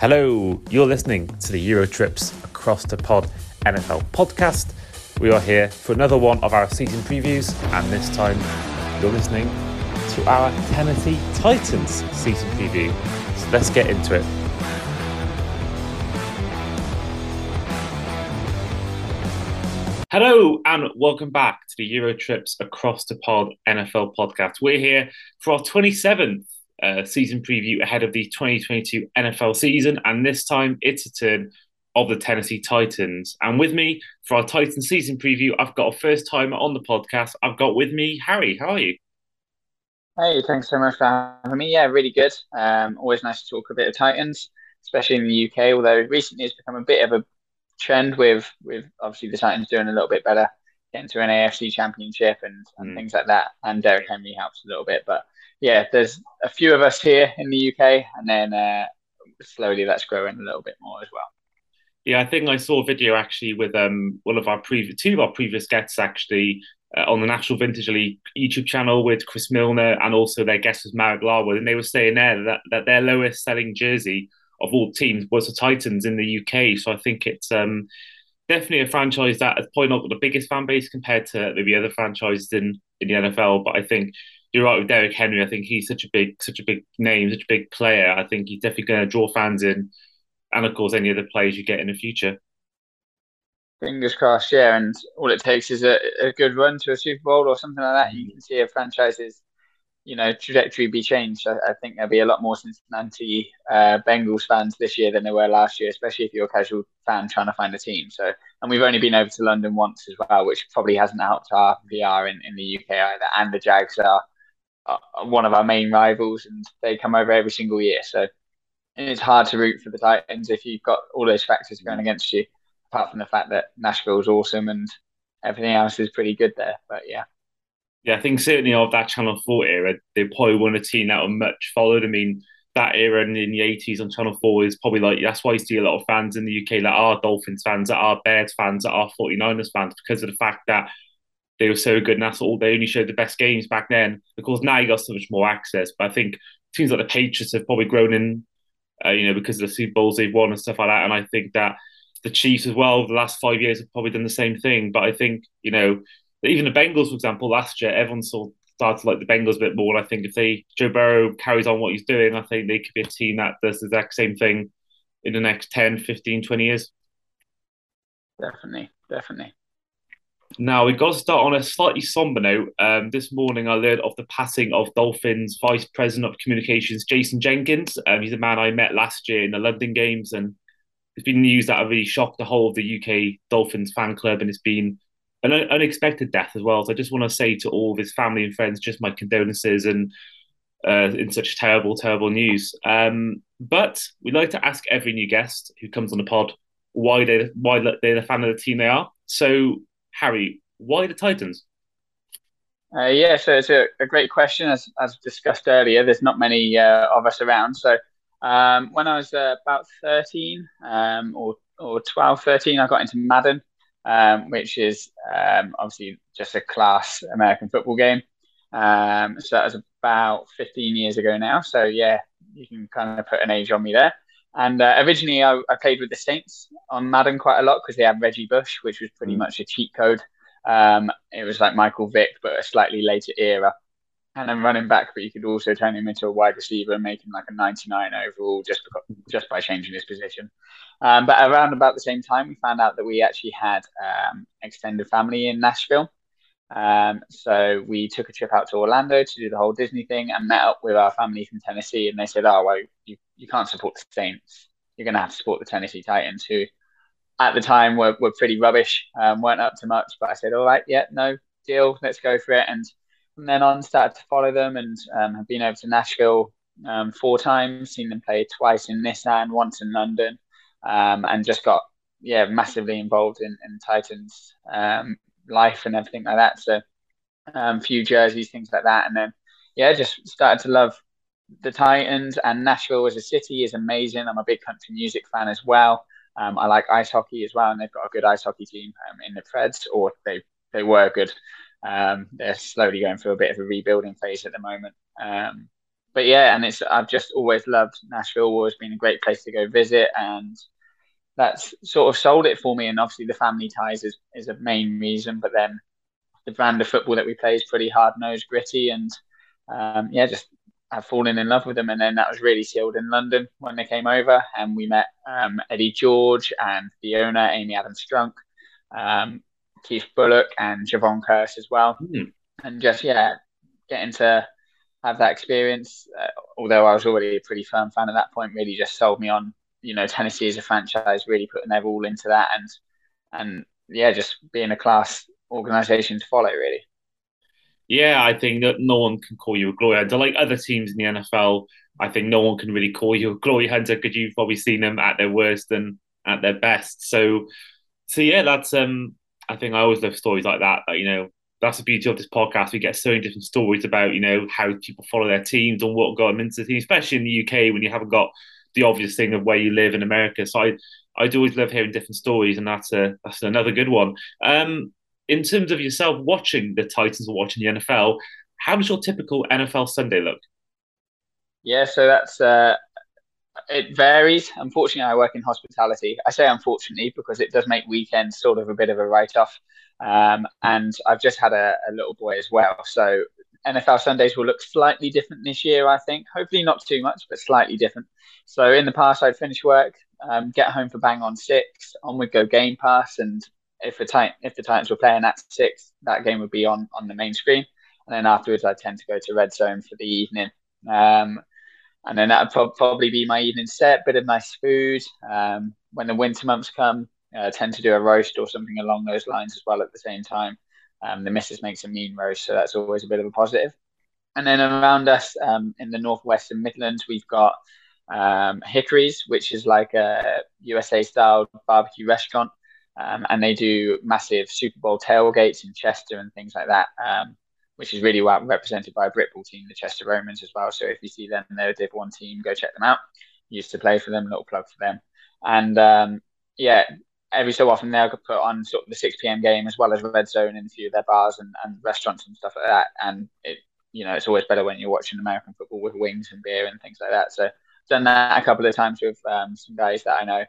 Hello, you're listening to the Euro Trips Across the Pod NFL podcast. We are here for another one of our season previews, and this time you're listening to our Tennessee Titans season preview. So let's get into it. Hello and welcome back to the Euro Trips Across the Pod NFL podcast. We're here for our 27th uh, season preview ahead of the 2022 NFL season, and this time it's a turn of the Tennessee Titans. And with me for our Titans season preview, I've got a first timer on the podcast. I've got with me Harry. How are you? Hey, thanks so much for having me. Yeah, really good. Um, always nice to talk a bit of Titans, especially in the UK. Although recently it's become a bit of a trend with with obviously the Titans doing a little bit better, getting to an AFC championship and, and mm. things like that. And Derrick Henry helps a little bit. But yeah, there's a few of us here in the UK, and then uh, slowly that's growing a little bit more as well. Yeah, I think I saw a video actually with um one of our previous two of our previous guests actually uh, on the National Vintage League YouTube channel with Chris Milner and also their guest was Marek Larwood, and they were saying there that, that their lowest selling jersey of all teams was the Titans in the UK. So I think it's um, definitely a franchise that has probably not got the biggest fan base compared to maybe other franchises in, in the NFL. But I think you're right with Derrick Henry. I think he's such a big, such a big name, such a big player. I think he's definitely going to draw fans in, and of course any other players you get in the future. Fingers crossed, yeah. And all it takes is a, a good run to a Super Bowl or something like that. You mm. can see a franchise's you know trajectory be changed. I, I think there'll be a lot more Cincinnati uh, Bengals fans this year than there were last year, especially if you're a casual fan trying to find a team. So, and we've only been over to London once as well, which probably hasn't helped our PR in, in the UK either. And the Jags are, are Uh, one of our main rivals, and they come over every single year. So, it's hard to root for the Titans if you've got all those factors going against you. Apart from the fact that Nashville's awesome and everything else is pretty good there, but yeah yeah, I think certainly of that Channel 4 era, they probably weren't a team that were much followed. I mean, that era in, in the 80s on Channel 4 is probably like, that's why you see a lot of fans in the UK that are Dolphins fans, that are Bears fans, that are 49ers fans, because of the fact that they were so good and that's all they only showed the best games back then. Of course, now you got so much more access, but I think teams like the Patriots have probably grown in, uh, you know, because of the Super Bowls they've won and stuff like that. And I think that the Chiefs as well, the last five years have probably done the same thing. But I think, you know, even the Bengals, for example, last year, everyone saw started like the Bengals a bit more. And I think if they Joe Burrow carries on what he's doing, I think they could be a team that does the exact same thing in the next 10, 15, 20 years. Definitely, definitely. Now we've got to start on a slightly somber note. Um, this morning I learned of the passing of Dolphins Vice President of Communications, Jason Jenkins. Um, he's a man I met last year in the London Games, and it's been news that really shocked the whole of the UK Dolphins fan club, and it's been an unexpected death as well. So I just want to say to all of his family and friends, just my condolences and uh, in such terrible, terrible news. Um, but we'd like to ask every new guest who comes on the pod why they why they're the fan of the team they are. So Harry, why the Titans? Uh, yeah, so it's a, a, great question. As, as discussed earlier, there's not many uh, of us around. So um, when I was uh, about 13 um, or, or 12, 13, I got into Madden um, which is um, obviously just a class American football game. Um, so that was about 15 years ago now. So yeah, you can kind of put an age on me there. And uh, originally, I, I, played with the Saints on Madden quite a lot because they had Reggie Bush, which was pretty mm. much a cheat code. Um, it was like Michael Vick, but a slightly later era and then running back, but you could also turn him into a wide receiver and make him like a 99 overall just because, just by changing his position. Um, but around about the same time, we found out that we actually had um, extended family in Nashville. Um, so we took a trip out to Orlando to do the whole Disney thing and met up with our family from Tennessee. And they said, "Oh, well, you, you can't support the Saints. You're going to have to support the Tennessee Titans, who at the time were, were pretty rubbish, um, weren't up to much." But I said, "All right, yeah, no deal. Let's go for it." And from then on, started to follow them and um, have been over to Nashville um, four times, seen them play twice in Nissan, once in London, um, and just got yeah massively involved in, in Titans um, life and everything like that. So a um, few jerseys, things like that, and then yeah, just started to love the Titans and Nashville as a city is amazing. I'm a big country music fan as well. Um, I like ice hockey as well, and they've got a good ice hockey team in the Preds, or they they were good. Um, they're slowly going through a bit of a rebuilding phase at the moment. Um, but yeah, and it's I've just always loved Nashville. Always been a great place to go visit, and that's sort of sold it for me. And obviously, the family ties is is a main reason. But then the brand of football that we play is pretty hard nosed, gritty, and um, yeah, just I've fallen in love with them. And then that was really sealed in London when they came over, and we met um, Eddie George and the owner Amy Adams Strunk, um, Keith Bullock, and Jevon Kearse as well. Mm. And just yeah, getting to have that experience, uh, although I was already a pretty firm fan at that point, really just sold me on, you know, Tennessee as a franchise, really putting their all into that and, and yeah, just being a class organization to follow, really. Yeah, I think that no one can call you a glory hunter. Like other teams in the NFL, I think no one can really call you a glory hunter because you've probably seen them at their worst and at their best. So, so yeah, that's um. I think I always love stories like that. That you know, that's the beauty of this podcast. We get so many different stories about, you know, how people follow their teams and what got them into the team, especially in the UK when you haven't got the obvious thing of where you live in America. So I I do always love hearing different stories, and that's a that's another good one. Um, in terms of yourself watching the Titans or watching the NFL, how does your typical NFL Sunday look? Yeah, so that's uh, it varies. Unfortunately, I work in hospitality. I say unfortunately because it does make weekends sort of a bit of a write off. Um, and I've just had a, a, little boy as well. So NFL Sundays will look slightly different this year, I think. Hopefully not too much, but slightly different. So in the past, I'd finish work, um, get home for bang on six, on would go Game Pass, and if the if the Titans were playing at six, that game would be on on the main screen. And then afterwards, I tend to go to Red Zone for the evening. Um, and then that would pro- probably be my evening set, bit of nice food. Um, when the winter months come, uh, tend to do a roast or something along those lines as well at the same time. Um, the missus makes a mean roast, so that's always a bit of a positive. And then around us um, in the northwest and Midlands, we've got um, Hickories, which is like a USA style barbecue restaurant. Um, and they do massive Super Bowl tailgates in Chester and things like that, um, which is really well represented by a Britball team, the Chester Romans as well. So if you see them, they're a Div 1 team, go check them out. Used to play for them, little plug for them. And um, yeah, every so often they'll put on sort of the 6 p.m. game as well as Red Zone in a few of their bars and, and restaurants and stuff like that. And it, you know, it's always better when you're watching American football with wings and beer and things like that. So done that a couple of times with um, some guys that I know.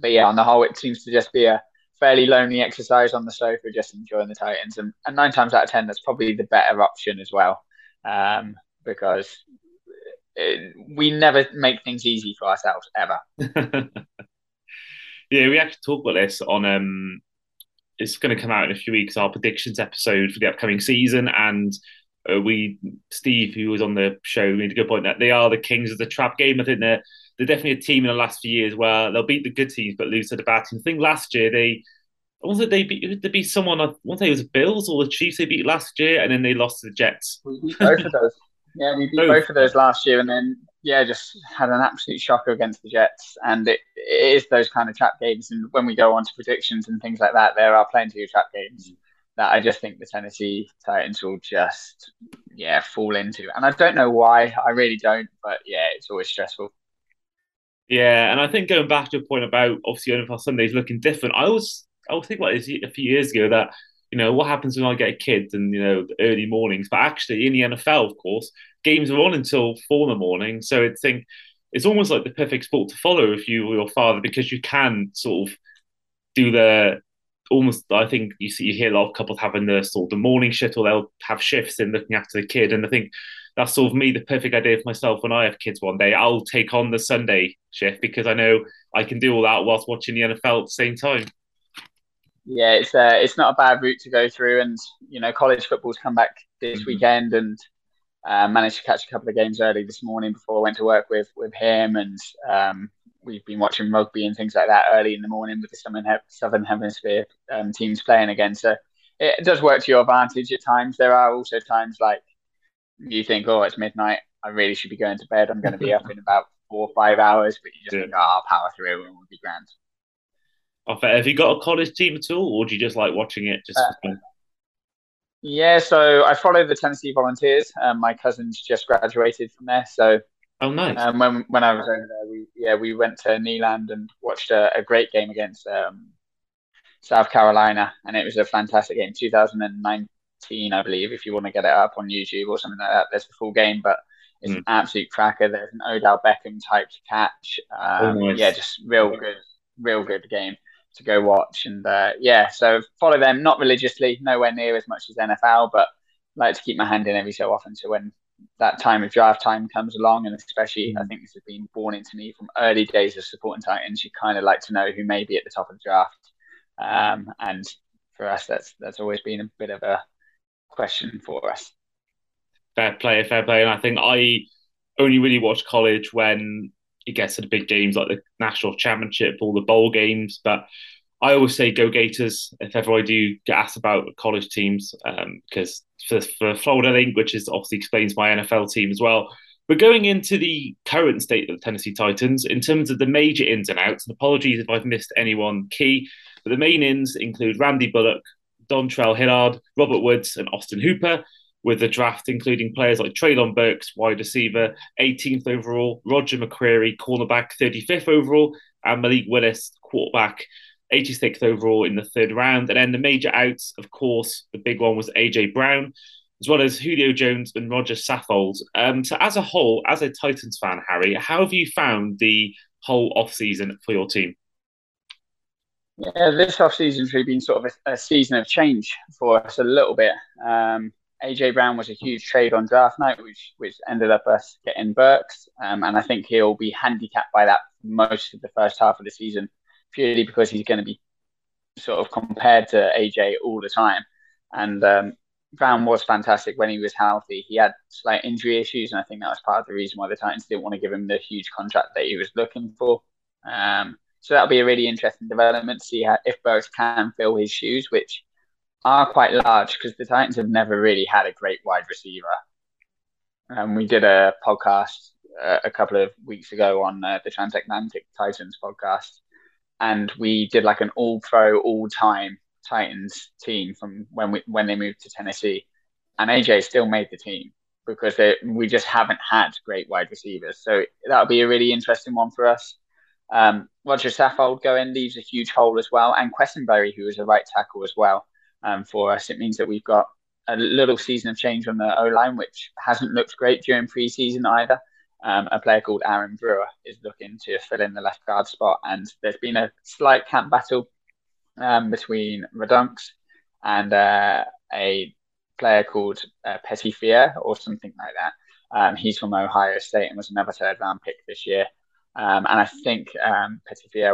But yeah, on the whole, it seems to just be a fairly lonely exercise on the sofa, just enjoying the Titans. And, and nine times out of ten, that's probably the better option as well, um, because it, we never make things easy for ourselves ever. Yeah, we actually talked about this on um it's going to come out in a few weeks our predictions episode for the upcoming season and uh, we Steve who was on the show made a good point that they are the kings of the trap game I think they're they're definitely a team in the last few years where they'll beat the good teams but lose to the bad teams I think last year they was it they beat they beat someone I want to say it was Bills or the Chiefs they beat last year and then they lost to the Jets we beat both of those yeah we beat both. both of those last year and then yeah, just had an absolute shocker against the Jets. And it, it is those kind of trap games. And when we go on to predictions and things like that, there are plenty of trap games that I just think the Tennessee Titans will just, yeah, fall into. And I don't know why. I really don't. But yeah, it's always stressful. Yeah, and I think going back to a point about obviously NFL Sundays looking different, I was I was thinking about this a few years ago that you know what happens when I get a kid and you know early mornings, but actually in the NFL, of course, games are on until four in the morning. So I think it's almost like the perfect sport to follow if you were your father because you can sort of do the almost. I think you see you hear a lot of couples having the sort of the morning shift or they'll have shifts in looking after the kid, and I think that's sort of me the perfect idea for myself when I have kids one day. I'll take on the Sunday shift because I know I can do all that whilst watching the NFL at the same time. Yeah, it's uh, it's not a bad route to go through, and you know, college football's come back this mm-hmm. weekend, and uh, managed to catch a couple of games early this morning before I went to work with with him, and um, we've been watching rugby and things like that early in the morning with the Southern, Southern Hemisphere um, teams playing again. So it does work to your advantage at times. There are also times like you think, oh, it's midnight. I really should be going to bed. I'm going to be up in about four or five hours, but you just yeah. think, oh, I'll power through and we'll be grand. Have you got a college team at all, or do you just like watching it just uh, yeah, so I follow the Tennessee Volunteers. Um, my cousin's just graduated from there, so oh nice. Um, when when I was over there, we yeah we went to Neyland and watched a, a great game against um, South Carolina, and it was a fantastic game. 2019, I believe, if you want to get it up on YouTube or something like that, there's the full game. But it's mm. an absolute cracker. There's an Odell Beckham type catch. Um, oh, nice. Yeah, just real good, real good game to go watch. And uh, yeah, so follow them, not religiously, nowhere near as much as NFL, but like to keep my hand in every so often. So when that time of draft time comes along, and especially I think this has been born into me from early days of supporting Titans. You kind of like to know who may be at the top of the draft, um, and for us, that's that's always been a bit of a question for us. Fair play, fair play, and I think I only really watch college when it gets to the big games like the national championship or the bowl games, but I always say go Gators if ever I do get asked about college teams, because um, for, for Florida Link, which is obviously explains my NFL team as well. But going into the current state of the Tennessee Titans, in terms of the major ins and outs, and apologies if I've missed anyone key, but the main ins include Randy Bullock, Dontrell Hilliard, Robert Woods, and Austin Hooper, with the draft including players like Treylon Burks, wide receiver, 18th overall, Roger McCreary, cornerback, 35th overall, and Malik Willis, quarterback, 86th overall in the third round. And then the major outs, of course, the big one was AJ Brown, as well as Julio Jones and Roger Saffold. Um, so, as a whole, as a Titans fan, Harry, how have you found the whole offseason for your team? Yeah, this offseason's really been sort of a, a, season of change for us a little bit. Um, AJ Brown was a huge trade on draft night, which which ended up us getting Burks, um, and I think he'll be handicapped by that most of the first half of the season purely because he's going to be sort of compared to AJ all the time. And um, Brown was fantastic when he was healthy. He had slight injury issues, and I think that was part of the reason why the Titans didn't want to give him the huge contract that he was looking for. Um, so that'll be a really interesting development to see how, if Burks can fill his shoes, which are quite large because the Titans have never really had a great wide receiver. Um, we did a podcast uh, a couple of weeks ago on uh, the Transatlantic Titans podcast, and we did like an all pro, all time Titans team from when we when they moved to Tennessee, and AJ still made the team because they, we just haven't had great wide receivers. So that'll be a really interesting one for us. Um, Roger Saffold going leaves a huge hole as well, and Quessenberry, who is a right tackle as well um, for us. It means that we've got a little season of change on the O line, which hasn't looked great during preseason either um, a player called Aaron Brewer is looking to fill in the left guard spot. And there's been a slight camp battle um, between Radunz and uh, a player called uh, Petit-Frere or something like that. Um, he's from Ohio State and was another third round pick this year. Um, and I think um,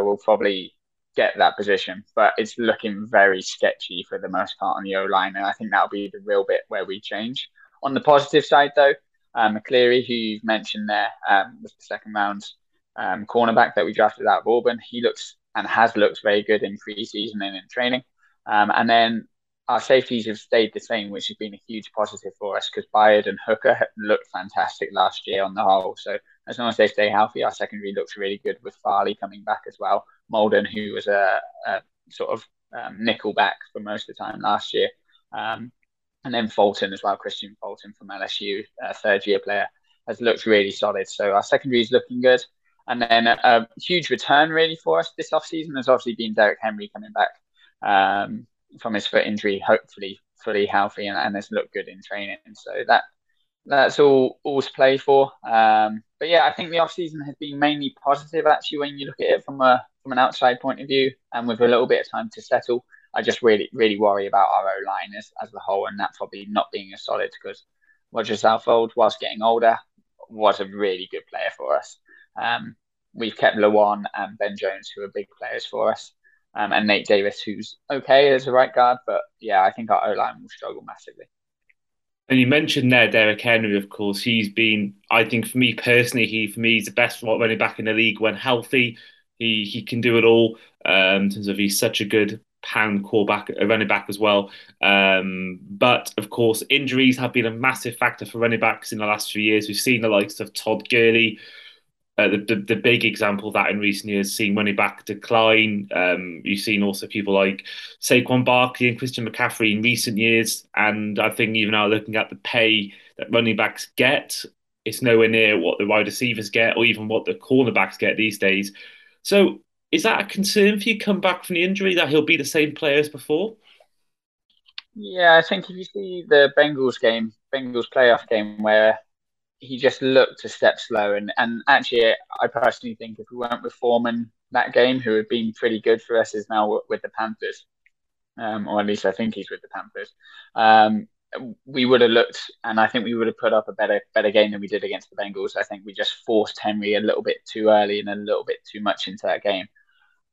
will probably get that position, but it's looking very sketchy for the most part on the O line. And I think that'll be the real bit where we change. On the positive side, though, um, McCreary, who you've mentioned there, um, was the second round um, cornerback that we drafted out of Auburn. He looks and has looked very good in preseason and in training. Um, and then our safeties have stayed the same, which has been a huge positive for us because Byard and Hooker looked fantastic last year on the whole. So as long as they stay healthy, our secondary looks really good with Farley coming back as well. Molden, who was a, a sort of um, nickel back for most of the time last year. Um, and then Fulton as well, Kristian Fulton from LSU, third year player, has looked really solid. So our secondary is looking good. And then a, a huge return really for us this offseason has obviously been Derrick Henry coming back um, from his foot injury, hopefully fully healthy and, and has looked good in training. So that that's all all to play for. Um, but yeah, I think the off season has been mainly positive actually when you look at it from a from an outside point of view and with a little bit of time to settle. I just really, really worry about our O line as, as a whole, and that probably not being as solid because Roger Saffold, whilst getting older, was a really good player for us. Um, we've kept Lewan and Ben Jones, who are big players for us, um, and Nate Davis, who's okay as a right guard, but yeah, I think our O line will struggle massively. And you mentioned there Derrick Henry, of course. He's been, I think, for me personally, he for me he's the best running back in the league when healthy. He he can do it all. Um, in terms of he's such a good pound quarterback, a running back as well. Um, but of course, injuries have been a massive factor for running backs in the last few years. We've seen the likes of Todd Gurley, uh, the, the, the big example of that in recent years, seeing running back decline. Um, you've seen also people like Saquon Barkley and Christian McCaffrey in recent years, and I think even now looking at the pay that running backs get, it's nowhere near what the wide receivers get or even what the cornerbacks get these days. So is that a concern for you come back from the injury that he'll be the same player as before? Yeah, I think if you see the Bengals game, Bengals playoff game where he just looked a step slow. And, and actually, I personally think if we weren't with Foreman that game, who had been pretty good for us, is now with the Panthers, um, or at least I think he's with the Panthers. Um, we would have looked, and I think we would have put up a better better game than we did against the Bengals. I think we just forced Henry a little bit too early and a little bit too much into that game.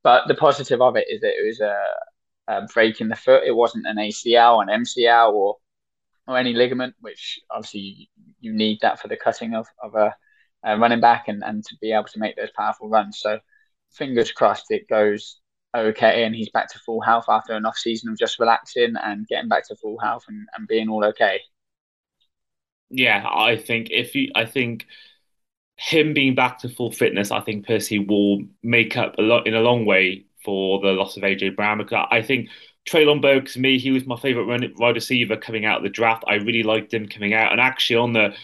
But the positive of it is that it was a, a break in the foot. It wasn't an ACL, an MCL, or or any ligament, which obviously you need that for the cutting of, of a, a running back and, and to be able to make those powerful runs. So fingers crossed it goes okay and he's back to full health after an off season of just relaxing and getting back to full health and, and being all okay. Yeah, I think if you I think him being back to full fitness, I think Percy will make up a lot in a long way for the loss of AJ Brown. Because I think Treylon Burks, me, he was my favorite run, wide receiver coming out of the draft. I really liked him coming out, and actually on the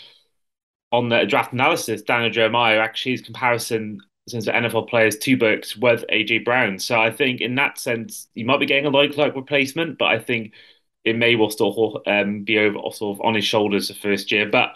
on the draft analysis, Daniel Jeremiah actually his comparison since the NFL players to Burks with AJ Brown. So I think in that sense, you might be getting a like like replacement, but I think it may well still um, be over sort of on his shoulders the first year. But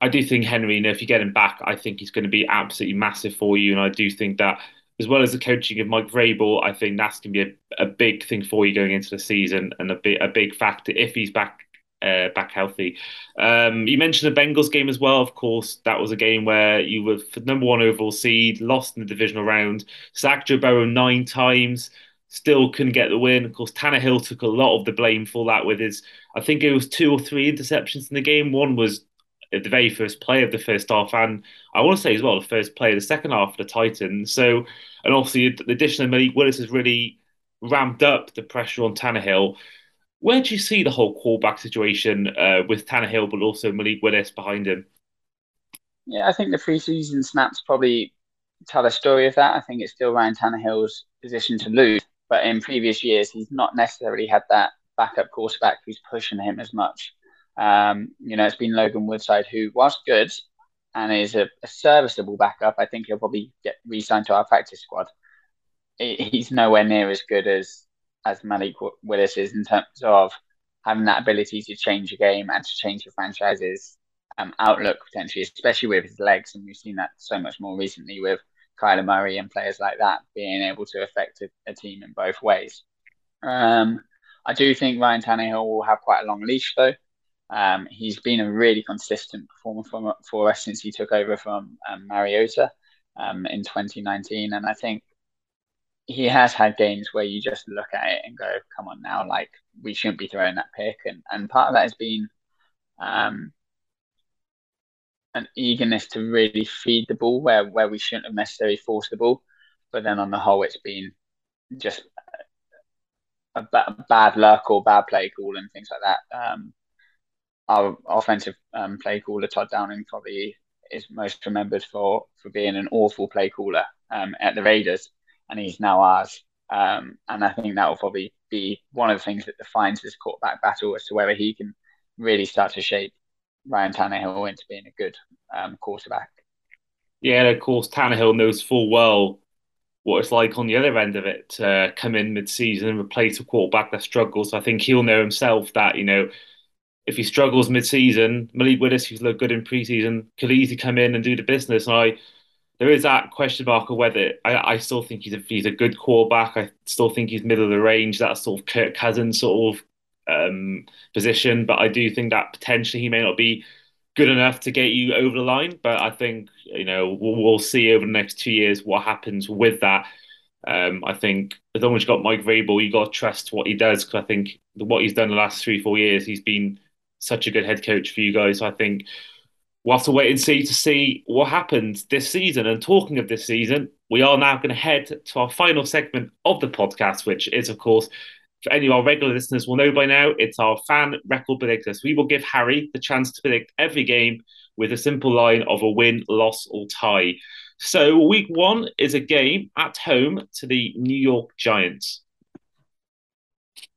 I do think Henry, you know, if you get him back, I think he's going to be absolutely massive for you. And I do think that as well as the coaching of Mike Vrabel, I think that's going to be a, a big thing for you going into the season and a big a big factor if he's back uh, back healthy. Um, you mentioned the Bengals game as well. Of course, that was a game where you were number one overall seed, lost in the divisional round, sacked Joe Burrow nine times, still couldn't get the win. Of course, Tannehill took a lot of the blame for that with his, I think it was two or three interceptions in the game. One was the very first play of the first half, and I want to say as well the first play of the second half for the Titans. So, and obviously the addition of Malik Willis has really ramped up the pressure on Tannehill. Where do you see the whole quarterback situation uh, with Tannehill, but also Malik Willis behind him? Yeah, I think the preseason snaps probably tell a story of that. I think it's still Ryan Tannehill's position to lose, but in previous years, he's not necessarily had that backup quarterback who's pushing him as much. Um, you know, it's been Logan Woodside who, whilst good and is a, a serviceable backup, I think he'll probably get re-signed to our practice squad. He's nowhere near as good as as Malik Willis is in terms of having that ability to change a game and to change the franchise's um, outlook potentially, especially with his legs. And we've seen that so much more recently with Kyler Murray and players like that being able to affect a, a team in both ways. Um, I do think Ryan Tannehill will have quite a long leash though. Um, he's been a really consistent performer for, us since he took over from um, Mariota um, in 2019, and I think he has had games where you just look at it and go, "Come on now, like we shouldn't be throwing that pick," and and part of that has been um, an eagerness to really feed the ball where where we shouldn't have necessarily forced the ball, but then on the whole, it's been just a, a bad luck or bad play call and things like that. Um, our offensive um, play caller Todd Downing probably is most remembered for for being an awful play caller um, at the Raiders and he's now ours. Um, and I think that will probably be one of the things that defines this quarterback battle as to whether he can really start to shape Ryan Tannehill into being a good um, quarterback. Yeah, and of course, Tannehill knows full well what it's like on the other end of it to come in mid-season and replace a quarterback that struggles. I think he'll know himself that you know if he struggles mid-season, Malik Willis, who's looked good in preseason, could easily come in and do the business. And I there is that question mark of whether I, I still think he's a he's a good quarterback. I still think he's middle of the range, that sort of Kirk Cousins sort of um, position. But I do think that potentially he may not be good enough to get you over the line. But I think you know we'll, we'll see over the next two years what happens with that. Um, I think as long as you've got Mike Vrabel, you've got to trust what he does because I think what he's done the last three four years, he's been such a good head coach for you guys. I think we'll have to wait and see to see what happens this season. And talking of this season, we are now going to head to our final segment of the podcast, which is, of course, for any of our regular listeners will know by now, it's our fan record predictors. We will give Harry the chance to predict every game with a simple line of a win, loss, or tie. So, week one is a game at home to the New York Giants.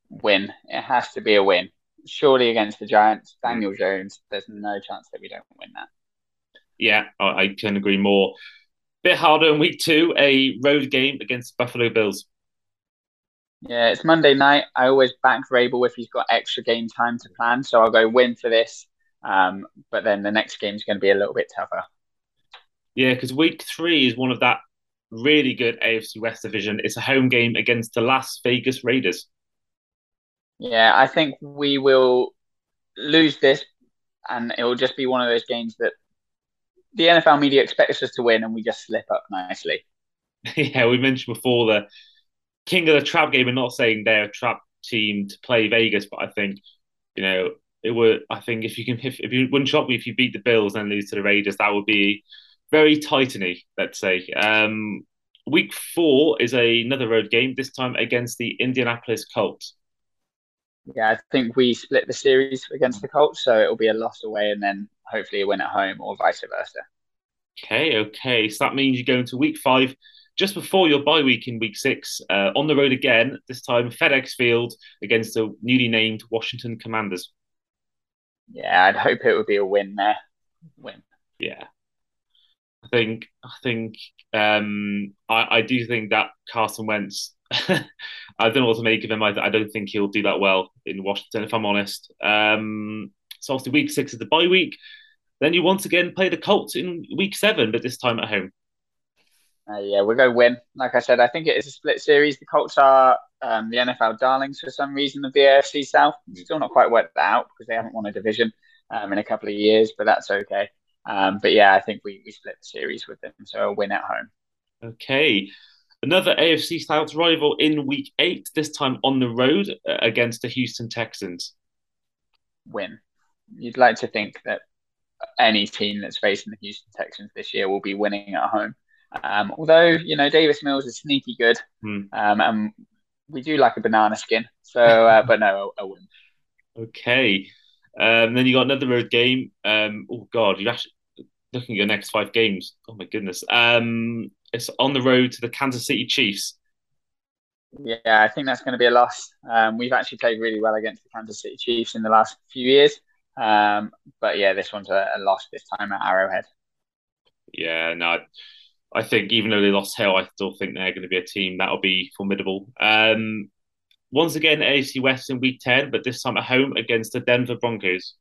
Win. It has to be a win surely against the Giants, Daniel Jones, there's no chance that we don't win that. Yeah, I can agree more. Bit harder in week two, a road game against Buffalo Bills. Yeah, it's Monday night. I always back Vrabel if he's got extra game time to plan, so I'll go win for this. Um, but then the next game is going to be a little bit tougher. Yeah, because week three is one of that really good AFC West division. It's a home game against the Las Vegas Raiders. Yeah, I think we will lose this, and it will just be one of those games that the NFL media expects us to win, and we just slip up nicely. yeah, we mentioned before the king of the trap game, and not saying they're a trap team to play Vegas, but I think you know it would. I think if you can, if, if you wouldn't shock me if you beat the Bills and lose to the Raiders, that would be very tighteny, let's say. Um, week four is a, another road game, this time against the Indianapolis Colts. Yeah, I think we split the series against the Colts, so it'll be a loss away and then hopefully a win at home or vice versa. Okay, okay. So that means you go into week five just before your bye week in week six, uh, on the road again, this time FedEx Field against the newly named Washington Commanders. Yeah, I'd hope it would be a win there. Win. Yeah. I think I think um, I, I do think that Carson Wentz. I don't know what to make of him. I, I don't think he'll do that well in Washington, if I'm honest. Um, so obviously, week six is the bye week. Then you once again play the Colts in week seven, but this time at home. Uh, yeah, we'll go win. Like I said, I think it is a split series. The Colts are um, the NFL darlings for some reason of the AFC South. Still not quite worked that out because they haven't won a division um, in a couple of years, but that's okay. Um, but yeah, I think we, we split the series with them, so a win at home. Okay. Another AFC South rival in week eight, this time on the road uh, against the Houston Texans. Win. You'd like to think that any team that's facing the Houston Texans this year will be winning at home. Um, although, you know, Davis Mills is sneaky good. Hmm. Um, and we do like a banana skin. So, uh, but no, a, a win. Okay. Um, then you got another road game. Um, oh God, you're actually looking at your next five games. Oh my goodness. Um, it's on the road to the Kansas City Chiefs. Yeah, I think that's going to be a loss. Um, we've actually played really well against the Kansas City Chiefs in the last few years. Um, but yeah, this one's a, a, loss this time at Arrowhead. Yeah, no, I think even though they lost Hill, I still think they're going to be a team that'll be formidable. Um, once again, AFC West in Week Ten, but this time at home against the Denver Broncos.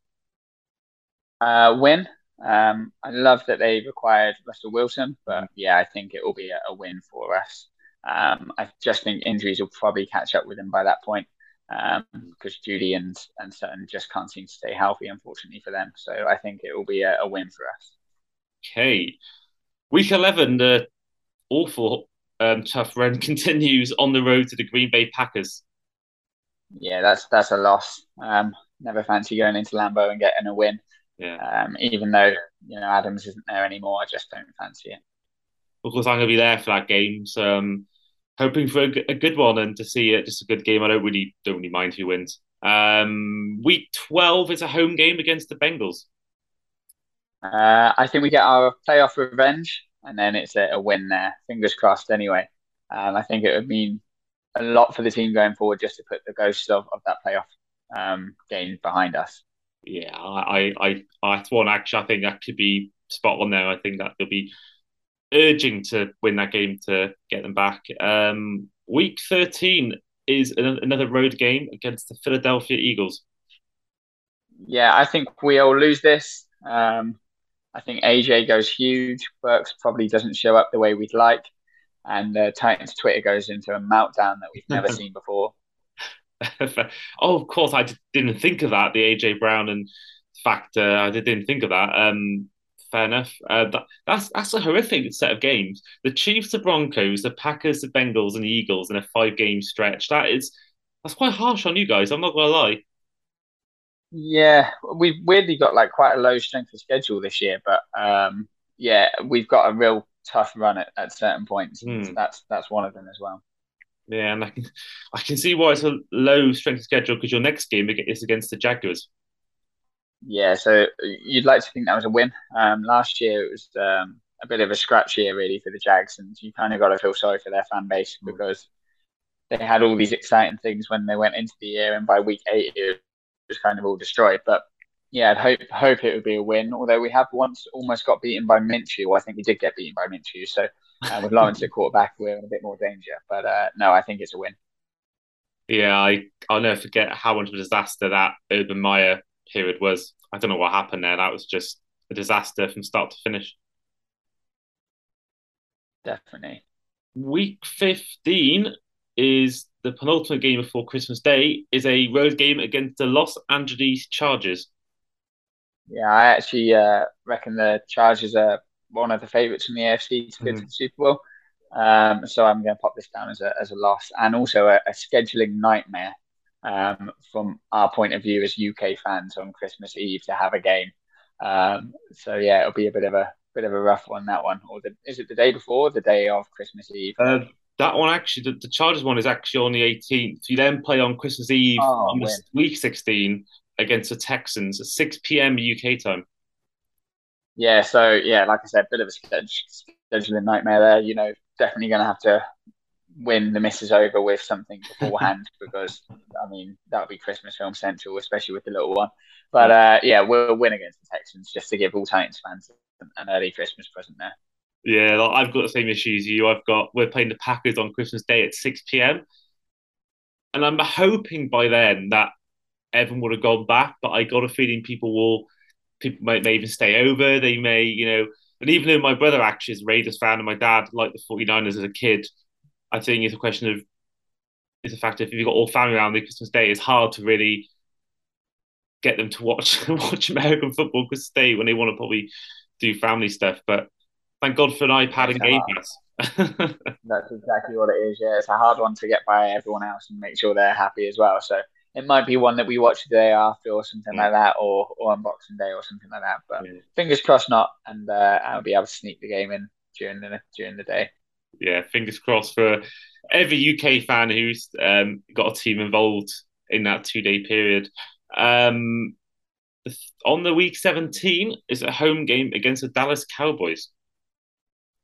Uh, win. Um, I love that they required Russell Wilson, but yeah, I think it will be a, a win for us. Um, I just think injuries will probably catch up with him by that point because um, Jeudy and and Sutton just can't seem to stay healthy, unfortunately for them. So I think it will be a, a win for us. Okay, week eleven, the awful um, tough run continues on the road to the Green Bay Packers. Yeah, that's that's a loss. Um, never fancy going into Lambeau and getting a win. Yeah. Um, even though you know Adams isn't there anymore, I just don't fancy it. Of course, I'm going to be there for that game, so um, hoping for a, a, good one and to see it. Just a good game. I don't really don't really mind who wins. Um, week twelve is a home game against the Bengals. Uh, I think we get our playoff revenge, and then it's a, a win there. Fingers crossed. Anyway, um, I think it would mean a lot for the team going forward just to put the ghost of, of that playoff um, game behind us. Yeah, I, I, I, that's one actually. I think that could be spot on there. I think that they'll be urging to win that game to get them back. Um, week thirteen is another road game against the Philadelphia Eagles. Yeah, I think we'll lose this. Um, I think AJ goes huge. Burks probably doesn't show up the way we'd like, and uh, Titans Twitter goes into a meltdown that we've never seen before. oh, of course, I didn't think of that. The AJ Brown and factor, I didn't think of that. Um, fair enough. Uh, that, that's that's a horrific set of games. The Chiefs, the Broncos, the Packers, the Bengals, and the Eagles in a five game stretch. That is that's quite harsh on you guys. I'm not gonna lie. Yeah, we've weirdly got like quite a low strength of schedule this year, but um, yeah, we've got a real tough run at, at certain points. Mm. That's that's one of them as well. Yeah, and I can I can see why it's a low strength schedule because your next game is against the Jaguars. Yeah, so you'd like to think that was a win. Um, last year it was um, a bit of a scratch year really for the Jags, and you kind of got to feel sorry for their fan base mm. because they had all these exciting things when they went into the year, and by week eight it was kind of all destroyed. But yeah, I'd hope hope it would be a win. Although we have once almost got beaten by Minshew. I think we did get beaten by Minshew. So uh, with Lawrence at quarterback, we're in a bit more danger. But uh, no, I think it's a win. Yeah, I I'll never forget how much of a disaster that Urban Meyer period was. I don't know what happened there. That was just a disaster from start to finish. Definitely. Week 15 is the penultimate game before Christmas Day is a road game against the Los Angeles Chargers. Yeah, I actually uh, reckon the Chargers are one of the favourites from the AFC to go mm. to the Super Bowl. Um, so I'm going to pop this down as a, as a loss and also a, a scheduling nightmare um, from our point of view as UK fans on Christmas Eve to have a game. Um, so yeah, it'll be a bit of a bit of a rough one that one. Or the, is it the day before, the day of Christmas Eve? Uh, that one actually, the, the Chargers one is actually on the 18th. You then play on Christmas Eve oh, on week 16 against the Texans at 6 p.m. UK time. Yeah, so yeah, like I said, bit of a scheduling nightmare there. You know, definitely going to have to win the misses over with something beforehand because I mean that would be Christmas film central, especially with the little one. But uh, yeah, we'll win against the Texans just to give all Titans fans an early Christmas present there. Yeah, like I've got the same issue as you. I've got we're playing the Packers on Christmas Day at six pm, and I'm hoping by then that Evan would have gone back. But I got a feeling people will, people might may even stay over. They may, you know, and even though my brother actually is a Raiders fan and my dad liked the 49ers as a kid, I think it's a question of it's a fact if you've got all family around the Christmas Day, it's hard to really get them to watch watch American football Christmas Day when they want to probably do family stuff. But thank God for an iPad and Game Pass. That's exactly what it is. Yeah, it's a hard one to get by everyone else and make sure they're happy as well. So it might be one that we watch the day after or something yeah. like that, or or Unboxing Day or something like that. But yeah. fingers crossed not, and uh, I'll be able to sneak the game in during the during the day yeah, fingers crossed for every UK fan who's um, got a team involved in that two day period. Um, on the week 17 is a home game against the Dallas Cowboys.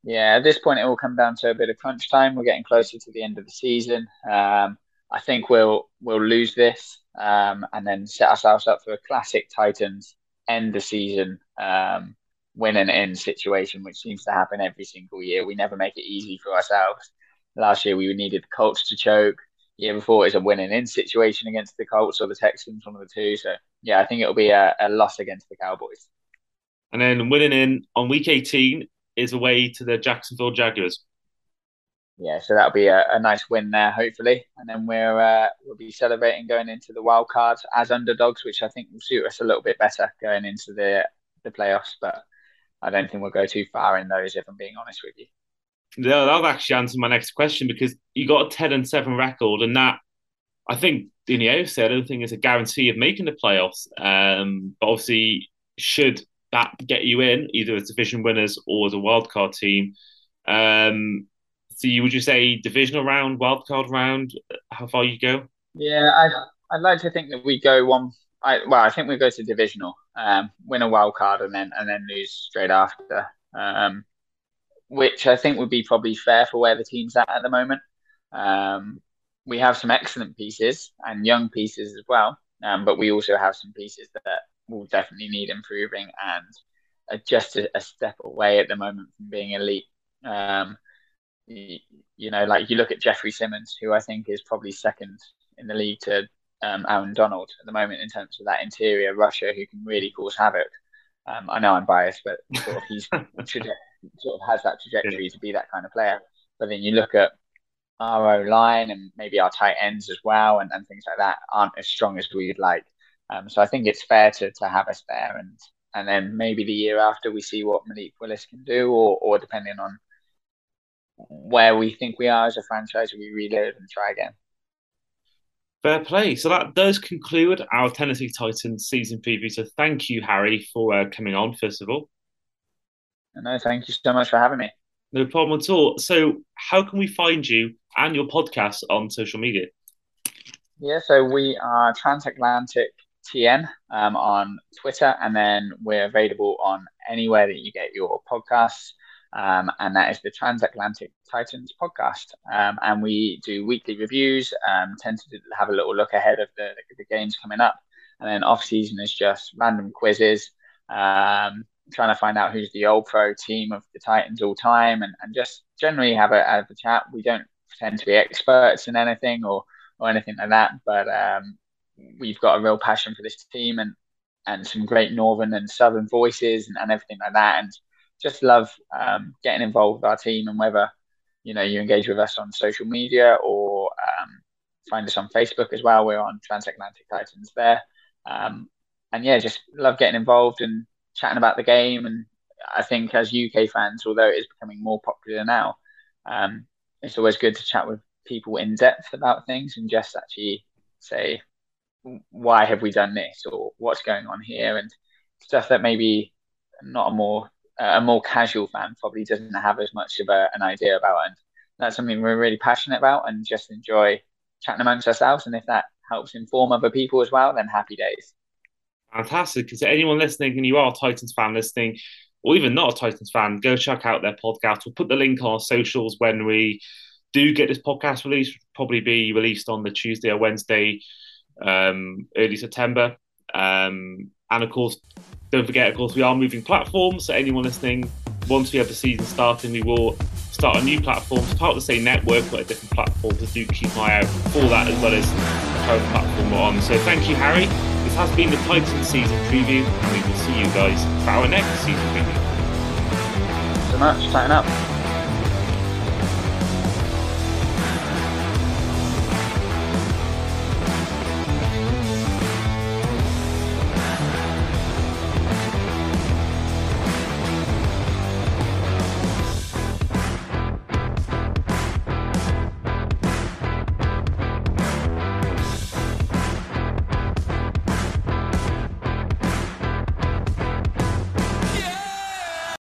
Yeah, at this point, it will come down to a bit of crunch time. We're getting closer to the end of the season. Um, I think we'll we'll lose this um, and then set ourselves up for a classic Titans end the season um, win and end situation, which seems to happen every single year. We never make it easy for ourselves. Last year, we needed the Colts to choke. Year before, it was a win and end situation against the Colts or the Texans, one of the two. So, yeah, I think it'll be a, a loss against the Cowboys. And then winning in on week 18 is away to the Jacksonville Jaguars. Yeah, so that'll be a, a nice win there, hopefully, and then we're uh, we'll be celebrating going into the wild card as underdogs, which I think will suit us a little bit better going into the the playoffs. But I don't think we'll go too far in those, if I'm being honest with you. Yeah, that'll actually answer my next question because you got a 10 and 7 record, and that I think in the AFC, I don't think is a guarantee of making the playoffs. Um, but obviously, should that get you in, either as division winners or as a wildcard team? Um, so, you, would you say divisional round, wildcard round? How far you go? Yeah, I, I'd like to think that we go one I well, I think we go to divisional, um, win a wild card, and then and then lose straight after. Um, which I think would be probably fair for where the team's at at the moment. Um, we have some excellent pieces and young pieces as well, um, but we also have some pieces that will definitely need improving and are just a, a step away at the moment from being elite. Um, you, you, know, like you look at Jeffrey Simmons, who I think is probably second in the league to um, Aaron Donald at the moment in terms of that interior rusher who can really cause havoc. Um, I know I'm biased, but sort of he's sort of has that trajectory to be that kind of player. But then you look at our O line and maybe our tight ends as well, and, and things like that aren't as strong as we'd like. Um, so I think it's fair to, to have us there, and and then maybe the year after we see what Malik Willis can do, or or depending on where we think we are as a franchise, we reload and try again. Fair play. So that does conclude our Tennessee Titans season preview. So thank you, Harry, for uh, coming on, first of all. No, thank you so much for having me. No problem at all. So, how can we find you and your podcast on social media? Yeah, so we are Transatlantic TN um, on Twitter, and then we're available on anywhere that you get your podcasts um, and that is the Transatlantic Titans podcast. Um, and we do weekly reviews, um, tend to have a little look ahead of the, the games coming up. And then off season is just random quizzes, um, trying to find out who's the old pro team of the Titans all time, and, and just generally have a, have a chat. We don't pretend to be experts in anything or, or anything like that, but um, we've got a real passion for this team and and some great northern and southern voices and, and everything like that. And just love um, getting involved with our team and whether you know you engage with us on social media or um, find us on Facebook as well. We're on Transatlantic Titans there. Um, and yeah, just love getting involved and chatting about the game. And I think as UK fans, although it is becoming more popular now, um, it's always good to chat with people in depth about things and just actually say, why have we done this or what's going on here and stuff that maybe not a more a more casual fan probably doesn't have as much of a, an idea about and that's something we're really passionate about and just enjoy chatting amongst ourselves. And if that helps inform other people as well then happy days. Fantastic. Because anyone listening and you are a titans fan listening or even not a titans fan go check out their podcast. We'll put the link on our socials when we do get this podcast released probably be released on the tuesday or wednesday um, early September. Um, and of course, don't forget, of course, we are moving platforms. So anyone listening, once we have the season starting, we will start a new platform. Part of the same network, but a different platform. So do keep an eye out for that as well as the current platform we're on. So thank you, Harry. This has been the Titan season preview, and we will see you guys for our next season preview. So much. Sign up.